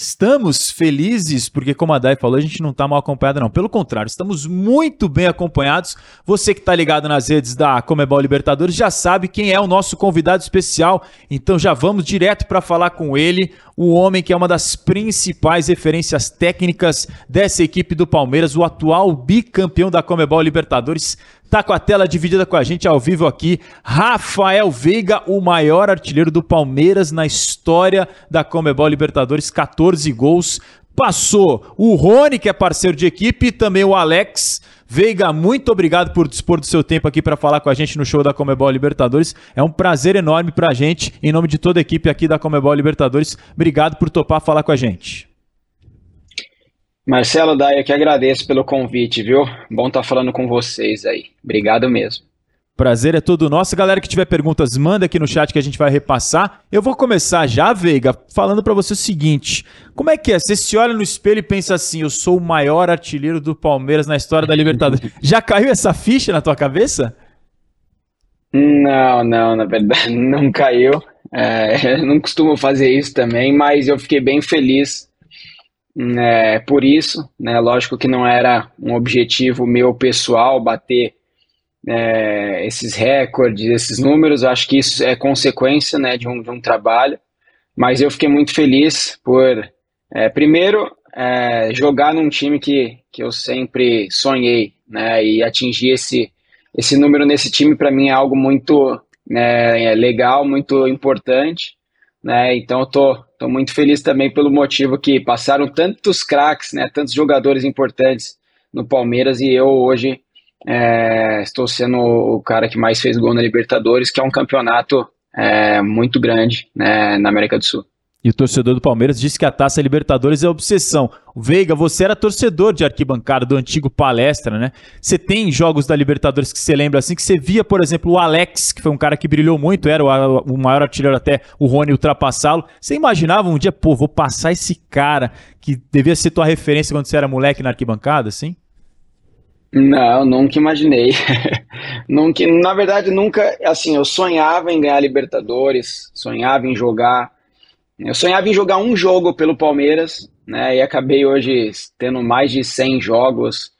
Estamos felizes porque, como a Dai falou, a gente não está mal acompanhado, não. Pelo contrário, estamos muito bem acompanhados. Você que está ligado nas redes da Comebol Libertadores já sabe quem é o nosso convidado especial. Então já vamos direto para falar com ele, o homem que é uma das principais referências técnicas dessa equipe do Palmeiras, o atual bicampeão da Comebol Libertadores. Tá com a tela dividida com a gente ao vivo aqui. Rafael Veiga, o maior artilheiro do Palmeiras na história da Comebol Libertadores, 14 gols. Passou o Rony, que é parceiro de equipe, e também o Alex. Veiga, muito obrigado por dispor do seu tempo aqui para falar com a gente no show da Comebol Libertadores. É um prazer enorme para a gente, em nome de toda a equipe aqui da Comebol Libertadores. Obrigado por topar falar com a gente. Marcelo Daia, que agradeço pelo convite, viu? Bom estar tá falando com vocês aí. Obrigado mesmo. Prazer é todo nosso. Galera que tiver perguntas, manda aqui no chat que a gente vai repassar. Eu vou começar já, Veiga, falando para você o seguinte: como é que é? Você se olha no espelho e pensa assim: eu sou o maior artilheiro do Palmeiras na história da Libertadores. já caiu essa ficha na tua cabeça? Não, não, na verdade não caiu. É, não costumo fazer isso também, mas eu fiquei bem feliz é, por isso, né, lógico que não era um objetivo meu pessoal bater é, esses recordes, esses números, acho que isso é consequência né, de, um, de um trabalho, mas eu fiquei muito feliz por, é, primeiro, é, jogar num time que, que eu sempre sonhei, né, e atingir esse, esse número nesse time para mim é algo muito né, legal, muito importante, né, então eu tô Estou muito feliz também pelo motivo que passaram tantos craques, né, tantos jogadores importantes no Palmeiras e eu hoje é, estou sendo o cara que mais fez gol na Libertadores, que é um campeonato é, muito grande né, na América do Sul. E o torcedor do Palmeiras disse que a Taça Libertadores é obsessão. Veiga, você era torcedor de arquibancada do antigo Palestra, né? Você tem jogos da Libertadores que você lembra assim, que você via, por exemplo, o Alex, que foi um cara que brilhou muito, era o, maior artilheiro até o Rony ultrapassá-lo. Você imaginava um dia, pô, vou passar esse cara que devia ser tua referência quando você era moleque na arquibancada, assim? Não, nunca imaginei. nunca, na verdade, nunca, assim, eu sonhava em ganhar Libertadores, sonhava em jogar eu sonhava em jogar um jogo pelo Palmeiras, né? E acabei hoje tendo mais de 100 jogos.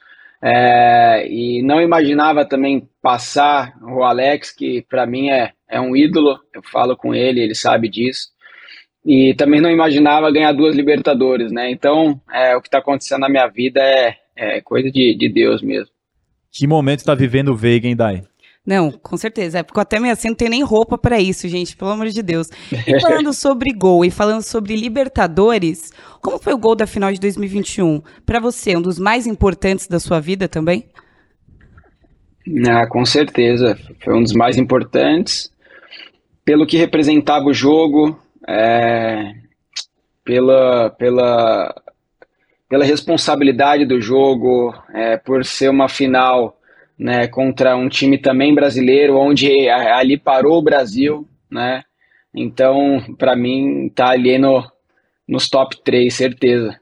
É, e não imaginava também passar o Alex, que para mim é, é um ídolo. Eu falo com ele, ele sabe disso. E também não imaginava ganhar duas Libertadores, né? Então, é, o que está acontecendo na minha vida é, é coisa de, de Deus mesmo. Que momento está vivendo o Veiga, hein, Dai? Não, com certeza. É porque até meio assim não tem nem roupa para isso, gente, pelo amor de Deus. E falando sobre gol e falando sobre Libertadores, como foi o gol da final de 2021? Para você, um dos mais importantes da sua vida também? Ah, com certeza. Foi um dos mais importantes. Pelo que representava o jogo, é, pela, pela, pela responsabilidade do jogo, é, por ser uma final né, contra um time também brasileiro, onde ali parou o Brasil, né? Então, para mim, tá ali no, nos top 3, certeza.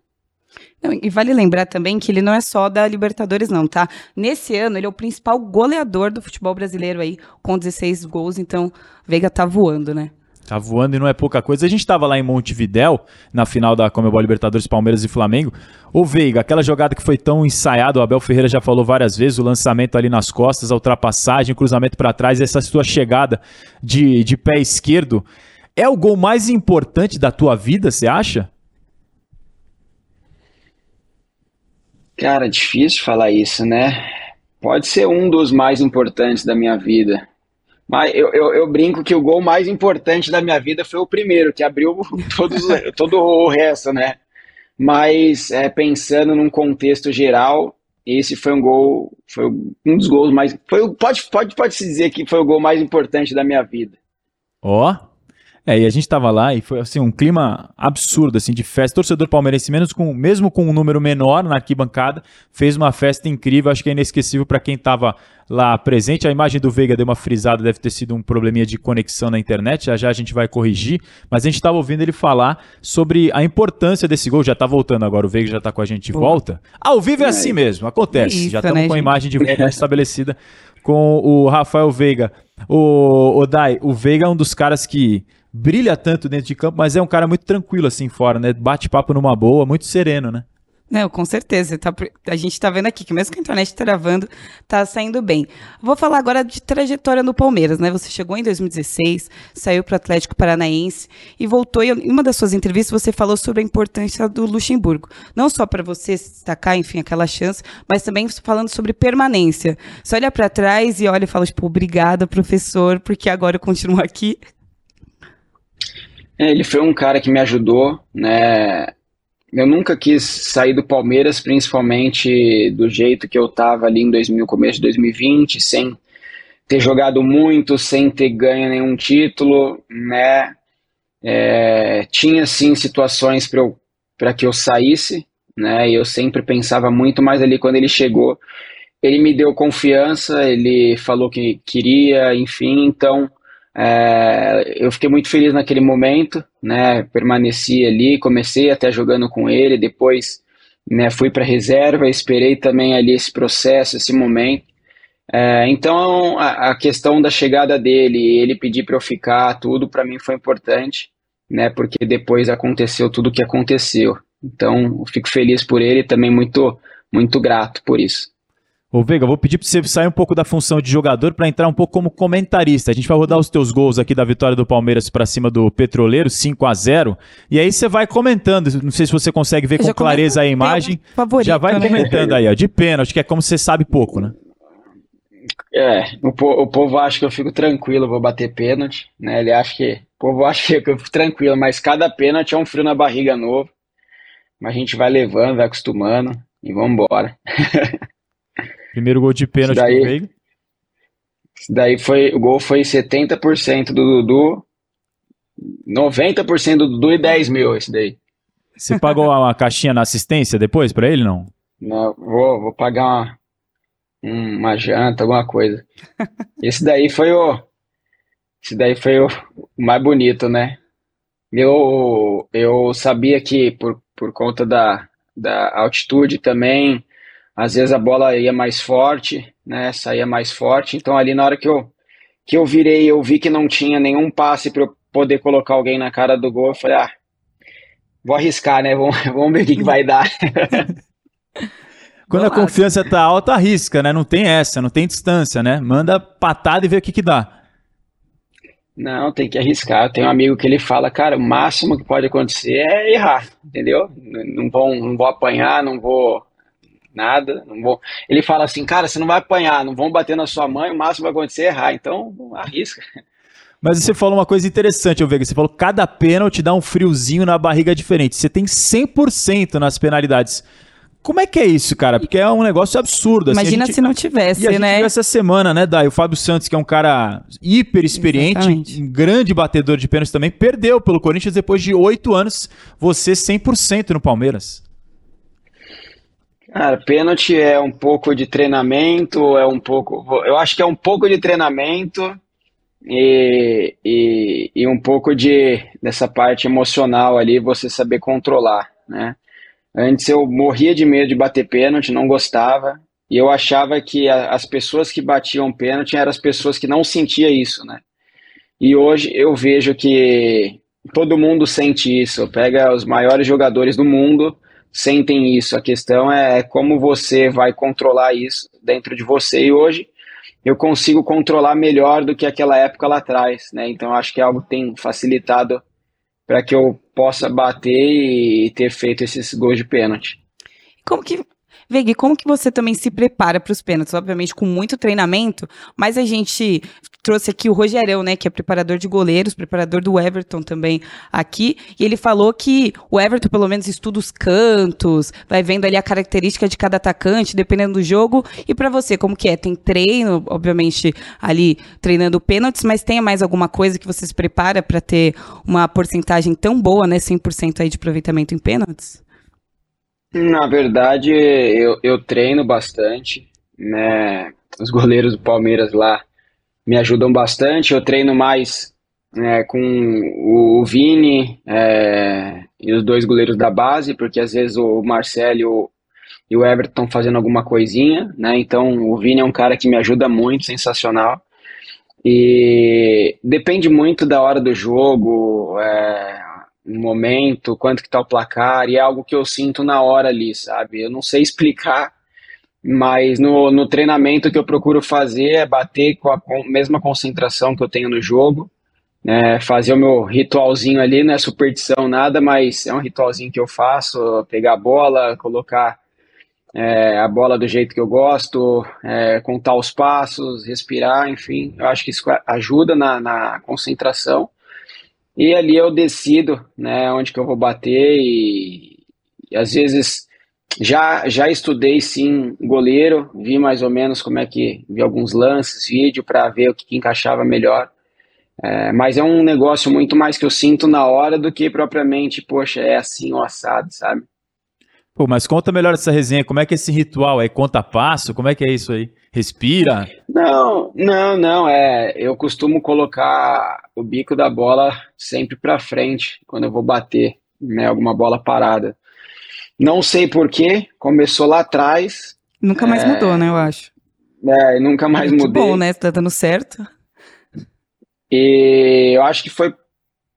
Não, e vale lembrar também que ele não é só da Libertadores, não, tá? Nesse ano, ele é o principal goleador do futebol brasileiro aí, com 16 gols, então Veiga tá voando, né? Tá voando e não é pouca coisa. A gente estava lá em Montevidéu, na final da Comebol Libertadores Palmeiras e Flamengo. Ô Veiga, aquela jogada que foi tão ensaiada, o Abel Ferreira já falou várias vezes, o lançamento ali nas costas, a ultrapassagem, o cruzamento para trás, essa sua chegada de, de pé esquerdo. É o gol mais importante da tua vida, você acha? Cara, difícil falar isso, né? Pode ser um dos mais importantes da minha vida. Mas eu, eu, eu, brinco que o gol mais importante da minha vida foi o primeiro, que abriu todos, todo o resto, né? Mas é, pensando num contexto geral, esse foi um gol, foi um dos gols mais. Foi, pode, pode, pode se dizer que foi o gol mais importante da minha vida. Ó, oh, é, e a gente tava lá e foi assim um clima absurdo assim de festa. Torcedor palmeirense menos com mesmo com um número menor na arquibancada, fez uma festa incrível, acho que é inesquecível para quem tava lá presente. A imagem do Veiga deu uma frisada, deve ter sido um probleminha de conexão na internet, já já a gente vai corrigir, mas a gente estava ouvindo ele falar sobre a importância desse gol. Já tá voltando agora, o Veiga já tá com a gente de volta. Ao vivo é, é assim mesmo, acontece. Isso, já estamos né, com a imagem de volta estabelecida com o Rafael Veiga. O, o Dai, o Veiga é um dos caras que brilha tanto dentro de campo, mas é um cara muito tranquilo assim fora, né? Bate papo numa boa, muito sereno, né? Não, com certeza. Tá, a gente está vendo aqui que mesmo com a internet travando, tá saindo bem. Vou falar agora de trajetória no Palmeiras, né? Você chegou em 2016, saiu para o Atlético Paranaense e voltou. E em uma das suas entrevistas você falou sobre a importância do Luxemburgo. Não só para você destacar, enfim, aquela chance, mas também falando sobre permanência. Você olha para trás e olha e fala, tipo, obrigada, professor, porque agora eu continuo aqui. É, ele foi um cara que me ajudou, né? Eu nunca quis sair do Palmeiras, principalmente do jeito que eu estava ali em 2000, começo de 2020, sem ter jogado muito, sem ter ganho nenhum título, né? É, tinha sim situações para que eu saísse, né? Eu sempre pensava muito mais ali quando ele chegou. Ele me deu confiança, ele falou que queria, enfim, então é, eu fiquei muito feliz naquele momento, né? Permaneci ali, comecei até jogando com ele, depois né, fui para reserva, esperei também ali esse processo, esse momento. É, então a, a, questão da chegada dele, ele pedir para eu ficar, tudo para mim foi importante, né? Porque depois aconteceu tudo o que aconteceu. Então fico feliz por ele, também muito muito grato por isso. Ô Veiga, vou pedir para você sair um pouco da função de jogador para entrar um pouco como comentarista. A gente vai rodar os teus gols aqui da vitória do Palmeiras para cima do Petroleiro, 5 a 0 E aí você vai comentando. Não sei se você consegue ver com clareza a imagem. Favorito, Já vai né? comentando aí, ó, de pênalti, que é como você sabe pouco, né? É, o, o povo acha que eu fico tranquilo, vou bater pênalti, né? Ele acha que. O povo acha que eu fico tranquilo, mas cada pênalti é um frio na barriga novo. Mas a gente vai levando, vai acostumando e vamos embora. Primeiro gol de pênalti daí, do Veiga. Daí foi, o gol foi 70% do Dudu, 90% do Dudu e 10 mil esse daí. Você pagou uma caixinha na assistência depois para ele, não? Não, vou, vou pagar uma, uma janta, alguma coisa. Esse daí foi o, esse daí foi o, o mais bonito, né? Eu, eu sabia que por, por conta da, da altitude também, às vezes a bola ia mais forte, né, saía mais forte, então ali na hora que eu, que eu virei, eu vi que não tinha nenhum passe para eu poder colocar alguém na cara do gol, eu falei, ah, vou arriscar, né, vamos, vamos ver o que, que vai dar. Quando a confiança tá alta, arrisca, né, não tem essa, não tem distância, né, manda patada e vê o que que dá. Não, tem que arriscar. Tem um amigo que ele fala, cara, o máximo que pode acontecer é errar, entendeu? Não vou, não vou apanhar, não vou nada, não vou. Ele fala assim, cara, você não vai apanhar, não vão bater na sua mãe, o máximo vai acontecer é errar, então arrisca. Mas você falou uma coisa interessante, Vega. Você falou que cada pênalti dá um friozinho na barriga diferente. Você tem 100% nas penalidades. Como é que é isso, cara? Porque é um negócio absurdo. Assim, Imagina gente... se não tivesse, e a né? essa semana, né, Dai? O Fábio Santos, que é um cara hiper experiente, Exatamente. um grande batedor de pênaltis também, perdeu pelo Corinthians depois de oito anos. Você 100% no Palmeiras. Cara, pênalti é um pouco de treinamento, é um pouco. Eu acho que é um pouco de treinamento e, e, e um pouco de dessa parte emocional ali, você saber controlar, né? Antes eu morria de medo de bater pênalti, não gostava, e eu achava que a, as pessoas que batiam pênalti eram as pessoas que não sentiam isso, né? E hoje eu vejo que todo mundo sente isso. Pega os maiores jogadores do mundo, sentem isso. A questão é como você vai controlar isso dentro de você. E hoje eu consigo controlar melhor do que aquela época lá atrás, né? Então acho que é algo tem facilitado para que eu possa bater e ter feito esses gols de pênalti. Como que Veg, como que você também se prepara para os pênaltis? Obviamente com muito treinamento, mas a gente trouxe aqui o Rogerão, né, que é preparador de goleiros, preparador do Everton também aqui, e ele falou que o Everton pelo menos estuda os cantos, vai vendo ali a característica de cada atacante, dependendo do jogo. E para você, como que é? Tem treino, obviamente, ali treinando pênaltis, mas tem mais alguma coisa que você se prepara para ter uma porcentagem tão boa, né, 100% aí de aproveitamento em pênaltis? Na verdade, eu, eu treino bastante, né? Os goleiros do Palmeiras lá me ajudam bastante. Eu treino mais né, com o, o Vini é, e os dois goleiros da base, porque às vezes o Marcelo e o Everton estão fazendo alguma coisinha, né? Então o Vini é um cara que me ajuda muito, sensacional. E depende muito da hora do jogo, é, momento, quanto que tá o placar, e é algo que eu sinto na hora ali, sabe? Eu não sei explicar, mas no, no treinamento que eu procuro fazer é bater com a mesma concentração que eu tenho no jogo, né? fazer o meu ritualzinho ali, não é superstição nada, mas é um ritualzinho que eu faço, pegar a bola, colocar é, a bola do jeito que eu gosto, é, contar os passos, respirar, enfim, eu acho que isso ajuda na, na concentração. E ali eu decido, né, onde que eu vou bater e, e às vezes já já estudei sim goleiro, vi mais ou menos como é que vi alguns lances, vídeo para ver o que, que encaixava melhor. É, mas é um negócio muito mais que eu sinto na hora do que propriamente, poxa, é assim o assado, sabe? Pô, mas conta melhor essa resenha, como é que é esse ritual é? Conta passo? Como é que é isso aí? Respira? Não, não, não, é, eu costumo colocar o bico da bola sempre para frente quando eu vou bater, né, alguma bola parada. Não sei porquê, começou lá atrás. Nunca mais é, mudou, né, eu acho. É, nunca mais que mudei. bom, né, tá dando certo. E eu acho que foi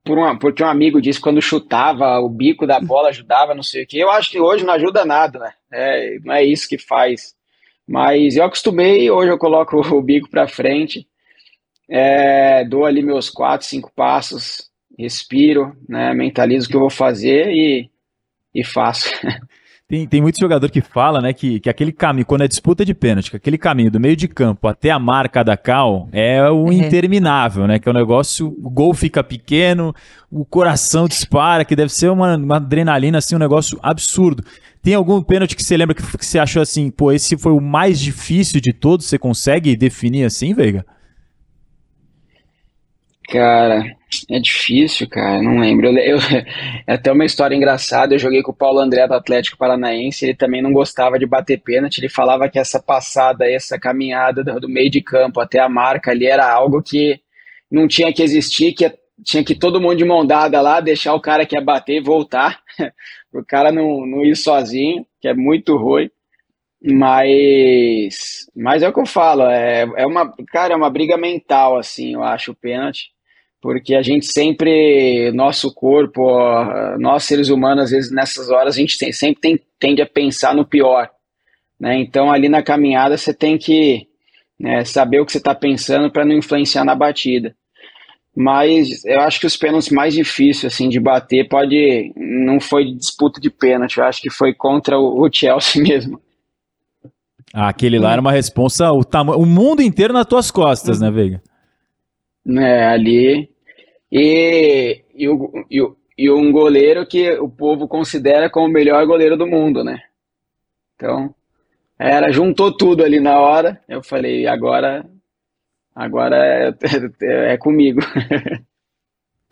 por uma, porque um amigo disse quando chutava o bico da bola ajudava, não sei o que. Eu acho que hoje não ajuda nada, né? É, não é isso que faz. Mas eu acostumei, hoje eu coloco o bico para frente, é, dou ali meus quatro, cinco passos, respiro, né, mentalizo o que eu vou fazer e, e faço. Tem, tem muito jogador que fala, né, que, que aquele caminho, quando é disputa de pênalti, que aquele caminho do meio de campo até a marca da cal é o uhum. interminável, né? Que é um negócio, o gol fica pequeno, o coração dispara, que deve ser uma, uma adrenalina, assim, um negócio absurdo. Tem algum pênalti que você lembra que, que você achou assim, pô, esse foi o mais difícil de todos? Você consegue definir assim, Veiga? Cara, é difícil, cara, não lembro. Eu, eu, é até uma história engraçada. Eu joguei com o Paulo André do Atlético Paranaense. Ele também não gostava de bater pênalti. Ele falava que essa passada, essa caminhada do, do meio de campo até a marca ali era algo que não tinha que existir, que tinha que todo mundo de mão dada lá, deixar o cara que ia bater e voltar, o cara não, não ir sozinho, que é muito ruim. Mas, mas é o que eu falo, é, é uma, cara, é uma briga mental, assim, eu acho, o pênalti porque a gente sempre, nosso corpo, nós seres humanos, às vezes nessas horas a gente tem, sempre tem, tende a pensar no pior, né? Então ali na caminhada você tem que né, saber o que você está pensando para não influenciar na batida. Mas eu acho que os pênaltis mais difíceis assim de bater pode não foi disputa de pênalti, eu acho que foi contra o, Chelsea mesmo. Ah, aquele lá era uma responsa, o, o mundo inteiro nas tuas costas, né, Veiga? É, ali e, e, o, e, e um goleiro que o povo considera como o melhor goleiro do mundo, né? Então, era, juntou tudo ali na hora. Eu falei, agora, agora é, é, comigo.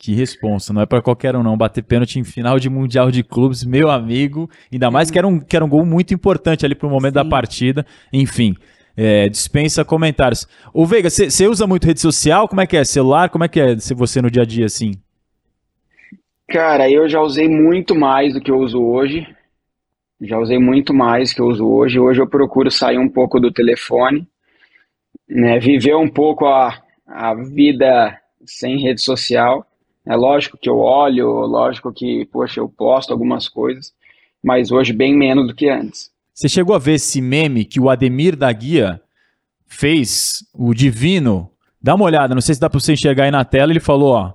Que responsa, não é para qualquer um não. Bater pênalti em final de Mundial de Clubes, meu amigo. Ainda mais que era um, que era um gol muito importante ali pro momento Sim. da partida. Enfim, é, dispensa comentários. Ô Veiga, você usa muito rede social? Como é que é? Celular? Como é que é se você no dia a dia assim? Cara, eu já usei muito mais do que eu uso hoje. Já usei muito mais do que eu uso hoje. Hoje eu procuro sair um pouco do telefone, né, viver um pouco a, a vida sem rede social. É lógico que eu olho, lógico que, poxa, eu posto algumas coisas, mas hoje bem menos do que antes. Você chegou a ver esse meme que o Ademir da Guia fez, o Divino? Dá uma olhada, não sei se dá para você enxergar aí na tela. Ele falou, ó.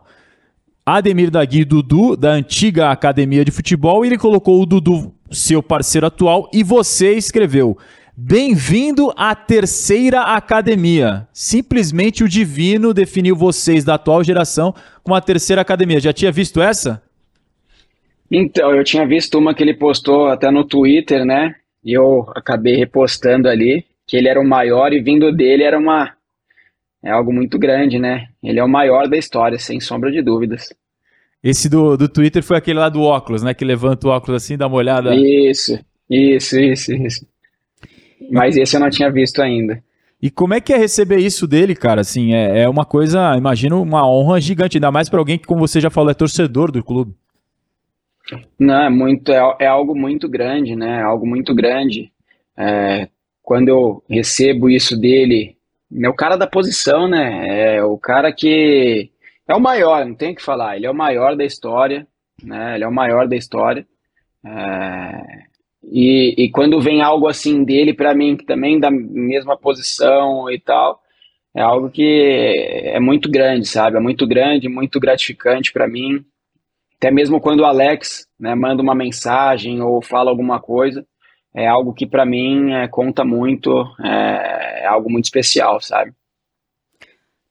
Ademir da Guia e Dudu, da antiga academia de futebol, e ele colocou o Dudu, seu parceiro atual, e você escreveu: Bem-vindo à terceira academia. Simplesmente o divino definiu vocês da atual geração como a terceira academia. Já tinha visto essa? Então, eu tinha visto uma que ele postou até no Twitter, né? E eu acabei repostando ali que ele era o maior e vindo dele era uma é algo muito grande, né? Ele é o maior da história, sem sombra de dúvidas. Esse do, do Twitter foi aquele lá do óculos, né? Que levanta o óculos assim, dá uma olhada. Isso, isso, isso, isso. Mas esse eu não tinha visto ainda. E como é que é receber isso dele, cara? Assim, é, é uma coisa, imagino, uma honra gigante, ainda mais para alguém que, como você já falou, é torcedor do clube. Não, é muito, é, é algo muito grande, né? É algo muito grande. É, quando eu recebo isso dele, é o cara da posição, né? É o cara que é o maior, não tem o que falar. Ele é o maior da história, né? Ele é o maior da história. É... E, e quando vem algo assim dele para mim, que também da mesma posição e tal, é algo que é muito grande, sabe? É muito grande, muito gratificante para mim. Até mesmo quando o Alex né, manda uma mensagem ou fala alguma coisa, é algo que para mim é, conta muito, é, é algo muito especial, sabe?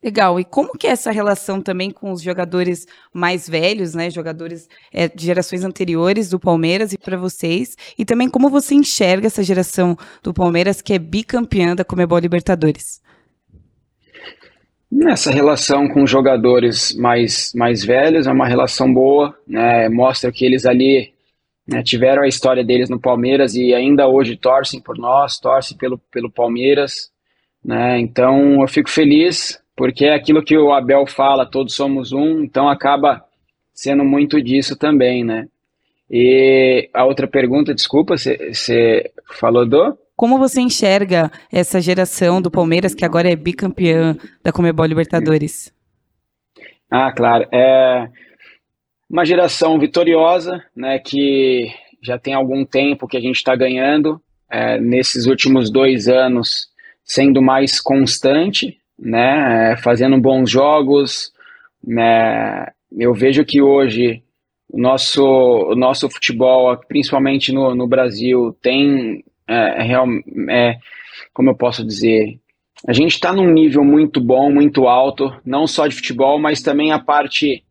Legal. E como que é essa relação também com os jogadores mais velhos, né? Jogadores é, de gerações anteriores do Palmeiras e para vocês? E também como você enxerga essa geração do Palmeiras que é bicampeã da Comebol Libertadores? Essa relação com jogadores mais, mais velhos é uma relação boa, né? Mostra que eles ali né, tiveram a história deles no Palmeiras e ainda hoje torcem por nós, torcem pelo, pelo Palmeiras, né? Então eu fico feliz porque é aquilo que o Abel fala, todos somos um, então acaba sendo muito disso também, né? E a outra pergunta, desculpa, você falou do? Como você enxerga essa geração do Palmeiras, que agora é bicampeã da Comebol Libertadores? Ah, claro. É uma geração vitoriosa, né, que já tem algum tempo que a gente está ganhando, é, nesses últimos dois anos sendo mais constante, né, fazendo bons jogos. Né, eu vejo que hoje o nosso, o nosso futebol, principalmente no, no Brasil, tem é, real, é, como eu posso dizer, a gente está num nível muito bom, muito alto, não só de futebol, mas também a parte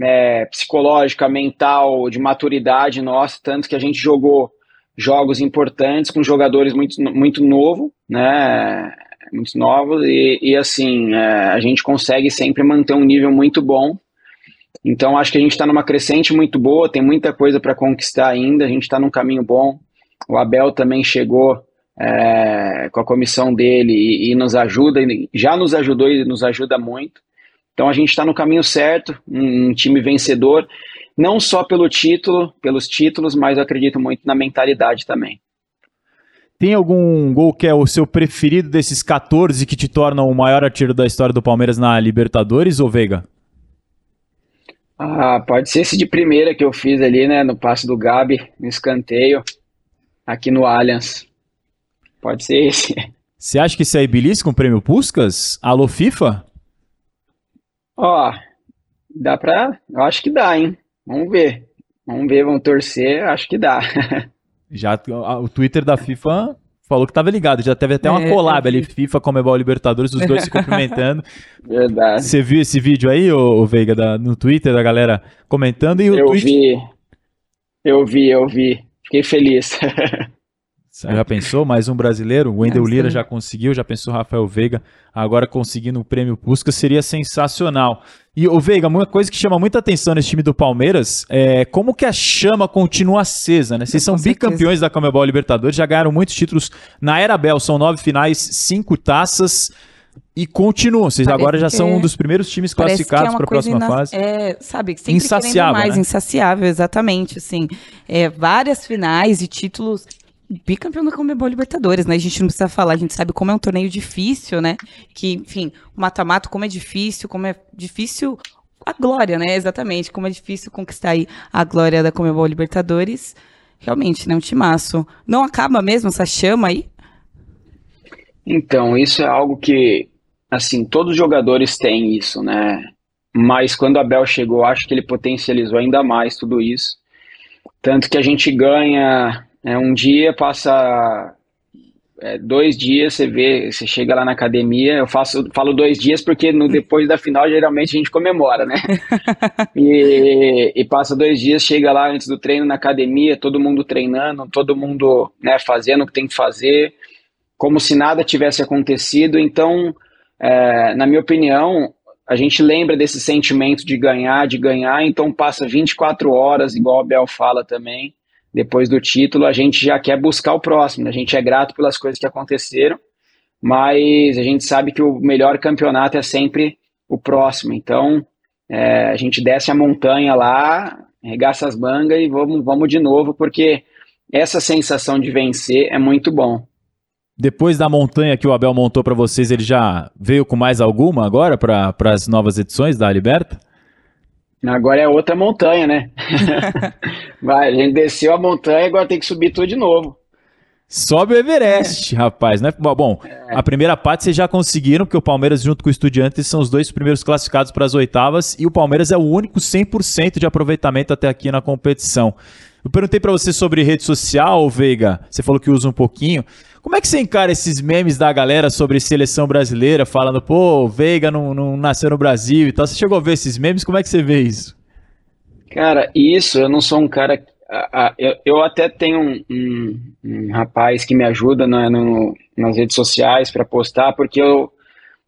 é, psicológica, mental, de maturidade nossa, tanto que a gente jogou jogos importantes com jogadores muito, muito novo, né? muito novos e, e assim, é, a gente consegue sempre manter um nível muito bom. Então acho que a gente está numa crescente muito boa, tem muita coisa para conquistar ainda, a gente está num caminho bom. O Abel também chegou é, com a comissão dele e, e, nos ajuda, já nos ajudou e nos ajuda muito. Então a gente está no caminho certo, um, um time vencedor, não só pelo título, pelos títulos, mas eu acredito muito na mentalidade também. Tem algum gol que é o seu preferido desses 14 que te tornam o maior artilheiro da história do Palmeiras na Libertadores, ou Veiga? Ah, pode ser esse de primeira que eu fiz ali, né, no passe do Gabi, no escanteio, aqui no Allianz. Pode ser esse. Você acha que esse aí belisca com o prêmio Puskas? Alô, FIFA? Ó, dá pra. Eu acho que dá, hein? Vamos ver. Vamos ver, vamos torcer, acho que dá. Já o Twitter da FIFA falou que tava ligado. Já teve até uma é, collab ali, FIFA, Comebol Libertadores, os dois se cumprimentando. Verdade. Você viu esse vídeo aí, o Veiga, da, no Twitter, da galera comentando? E o eu tweet... vi. Eu vi, eu vi. Fiquei feliz. Já pensou? Mais um brasileiro? O Wendel Lira já conseguiu, já pensou Rafael Veiga, agora conseguindo o prêmio Puskas, seria sensacional. E o Veiga, uma coisa que chama muita atenção nesse time do Palmeiras é como que a chama continua acesa, né? Vocês são bicampeões da Comebol Libertadores, já ganharam muitos títulos na Era Bel, são nove finais, cinco taças. E continuam, vocês Parece agora já são um dos primeiros times classificados é para a próxima ina... fase. É, sabe, sempre insaciável, mais, né? insaciável, exatamente, assim. É, várias finais e títulos bicampeão da Comebol Libertadores, né? A gente não precisa falar, a gente sabe como é um torneio difícil, né? Que, enfim, o mata-mata, como é difícil, como é difícil a glória, né? Exatamente, como é difícil conquistar aí a glória da Comebol Libertadores. Realmente, né? Um timaço. Não acaba mesmo essa chama aí? Então, isso é algo que, assim, todos os jogadores têm isso, né? Mas quando a Bel chegou, acho que ele potencializou ainda mais tudo isso. Tanto que a gente ganha é, um dia passa é, dois dias, você vê, você chega lá na academia, eu faço, falo dois dias porque no, depois da final geralmente a gente comemora, né? e, e, passa dois dias, chega lá antes do treino na academia, todo mundo treinando, todo mundo né, fazendo o que tem que fazer, como se nada tivesse acontecido. Então, é, na minha opinião, a gente lembra desse sentimento de ganhar, de ganhar, então passa 24 horas, igual a Bel fala também, depois do título, a gente já quer buscar o próximo. Né? A gente é grato pelas coisas que aconteceram, mas a gente sabe que o melhor campeonato é sempre o próximo. Então, é, a gente desce a montanha lá, regaça as mangas e vamos, vamos de novo, porque essa sensação de vencer é muito bom. Depois da montanha que o Abel montou para vocês, ele já veio com mais alguma agora para as novas edições da Liberta? Agora é outra montanha, né? Vai, a gente desceu a montanha, agora tem que subir tudo de novo. Sobe o Everest, rapaz, né? Bom, é. a primeira parte vocês já conseguiram, porque o Palmeiras, junto com o Estudiantes, são os dois primeiros classificados para as oitavas e o Palmeiras é o único 100% de aproveitamento até aqui na competição. Eu perguntei para você sobre rede social, Veiga, você falou que usa um pouquinho. Como é que você encara esses memes da galera sobre seleção brasileira, falando, pô, Veiga não, não nasceu no Brasil e tal? Você chegou a ver esses memes? Como é que você vê isso? Cara, isso, eu não sou um cara eu, eu até tenho um, um, um, rapaz que me ajuda no, nas redes sociais para postar, porque eu,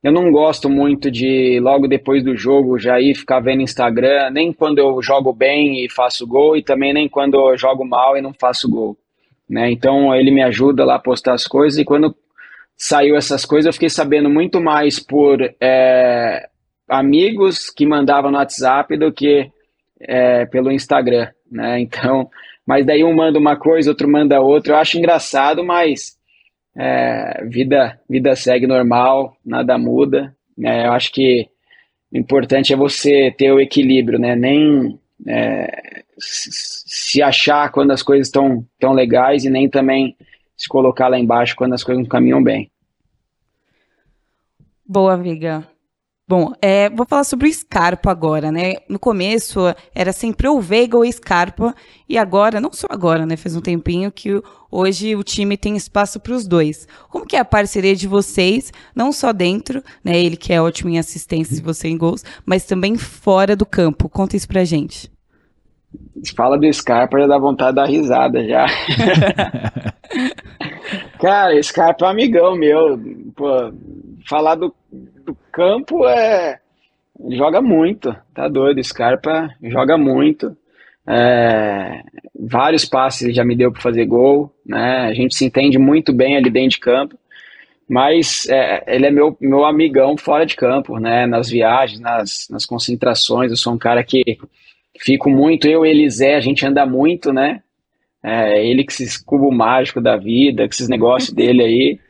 eu não gosto muito de, logo depois do jogo, já ir ficar vendo Instagram, nem quando eu jogo bem e faço gol, e também nem quando eu jogo mal e não faço gol. Né? Então ele me ajuda lá a postar as coisas, e quando saiu essas coisas, eu fiquei sabendo muito mais por é, amigos que mandavam no WhatsApp do que é, pelo Instagram né? Então, mas daí um manda uma coisa, outro manda outra. Eu acho engraçado, mas é, vida, vida segue normal, nada muda. Né? Eu acho que o importante é você ter o equilíbrio, né? Nem é, se achar quando as coisas estão tão legais e nem também se colocar lá embaixo quando as coisas não caminham bem. Boa, Viga. Bom, é, vou falar sobre o Scarpa agora, né? No começo era sempre o Veiga ou Scarpa, e agora, não só agora, né? Faz um tempinho que hoje o time tem espaço para os dois. Como que é a parceria de vocês, não só dentro, né? Ele que é ótimo em assistências e você em gols, mas também fora do campo. Conta isso pra gente. Fala do Scarpa, já dá vontade de dar risada já. Cara, Scarpa é um amigão meu. Pô, falar do do campo é. Joga muito, tá doido. Scarpa joga muito. É, vários passes ele já me deu para fazer gol, né? A gente se entende muito bem ali dentro de campo, mas é, ele é meu, meu amigão fora de campo, né? Nas viagens, nas, nas concentrações. Eu sou um cara que fico muito. Eu e Elisé, a gente anda muito, né? É, ele com esses cubo mágico da vida, com esses negócios dele aí.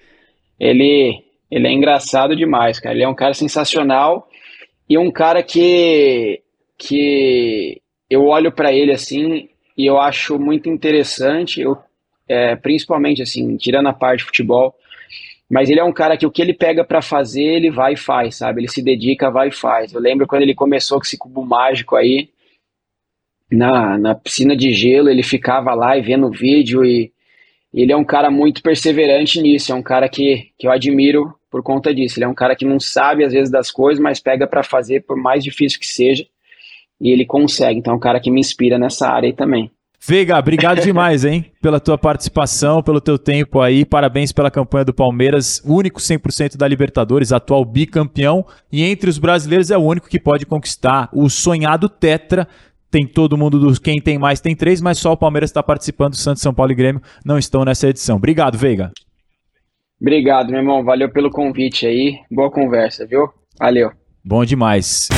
Ele ele é engraçado demais, cara. Ele é um cara sensacional e um cara que, que eu olho para ele assim e eu acho muito interessante, eu, é, principalmente assim, tirando a parte de futebol, mas ele é um cara que o que ele pega para fazer, ele vai e faz, sabe? Ele se dedica, vai e faz. Eu lembro quando ele começou com esse cubo mágico aí, na, na piscina de gelo, ele ficava lá e vendo o vídeo e ele é um cara muito perseverante nisso, é um cara que, que eu admiro por conta disso. Ele é um cara que não sabe às vezes das coisas, mas pega para fazer por mais difícil que seja e ele consegue. Então é um cara que me inspira nessa área aí também. Veiga, obrigado demais, hein, pela tua participação, pelo teu tempo aí. Parabéns pela campanha do Palmeiras, único 100% da Libertadores, atual bicampeão e entre os brasileiros é o único que pode conquistar o sonhado tetra. Tem todo mundo dos quem tem mais tem três, mas só o Palmeiras está participando. Santos, São Paulo e Grêmio não estão nessa edição. Obrigado, Veiga. Obrigado, meu irmão. Valeu pelo convite aí. Boa conversa, viu? Valeu. Bom demais.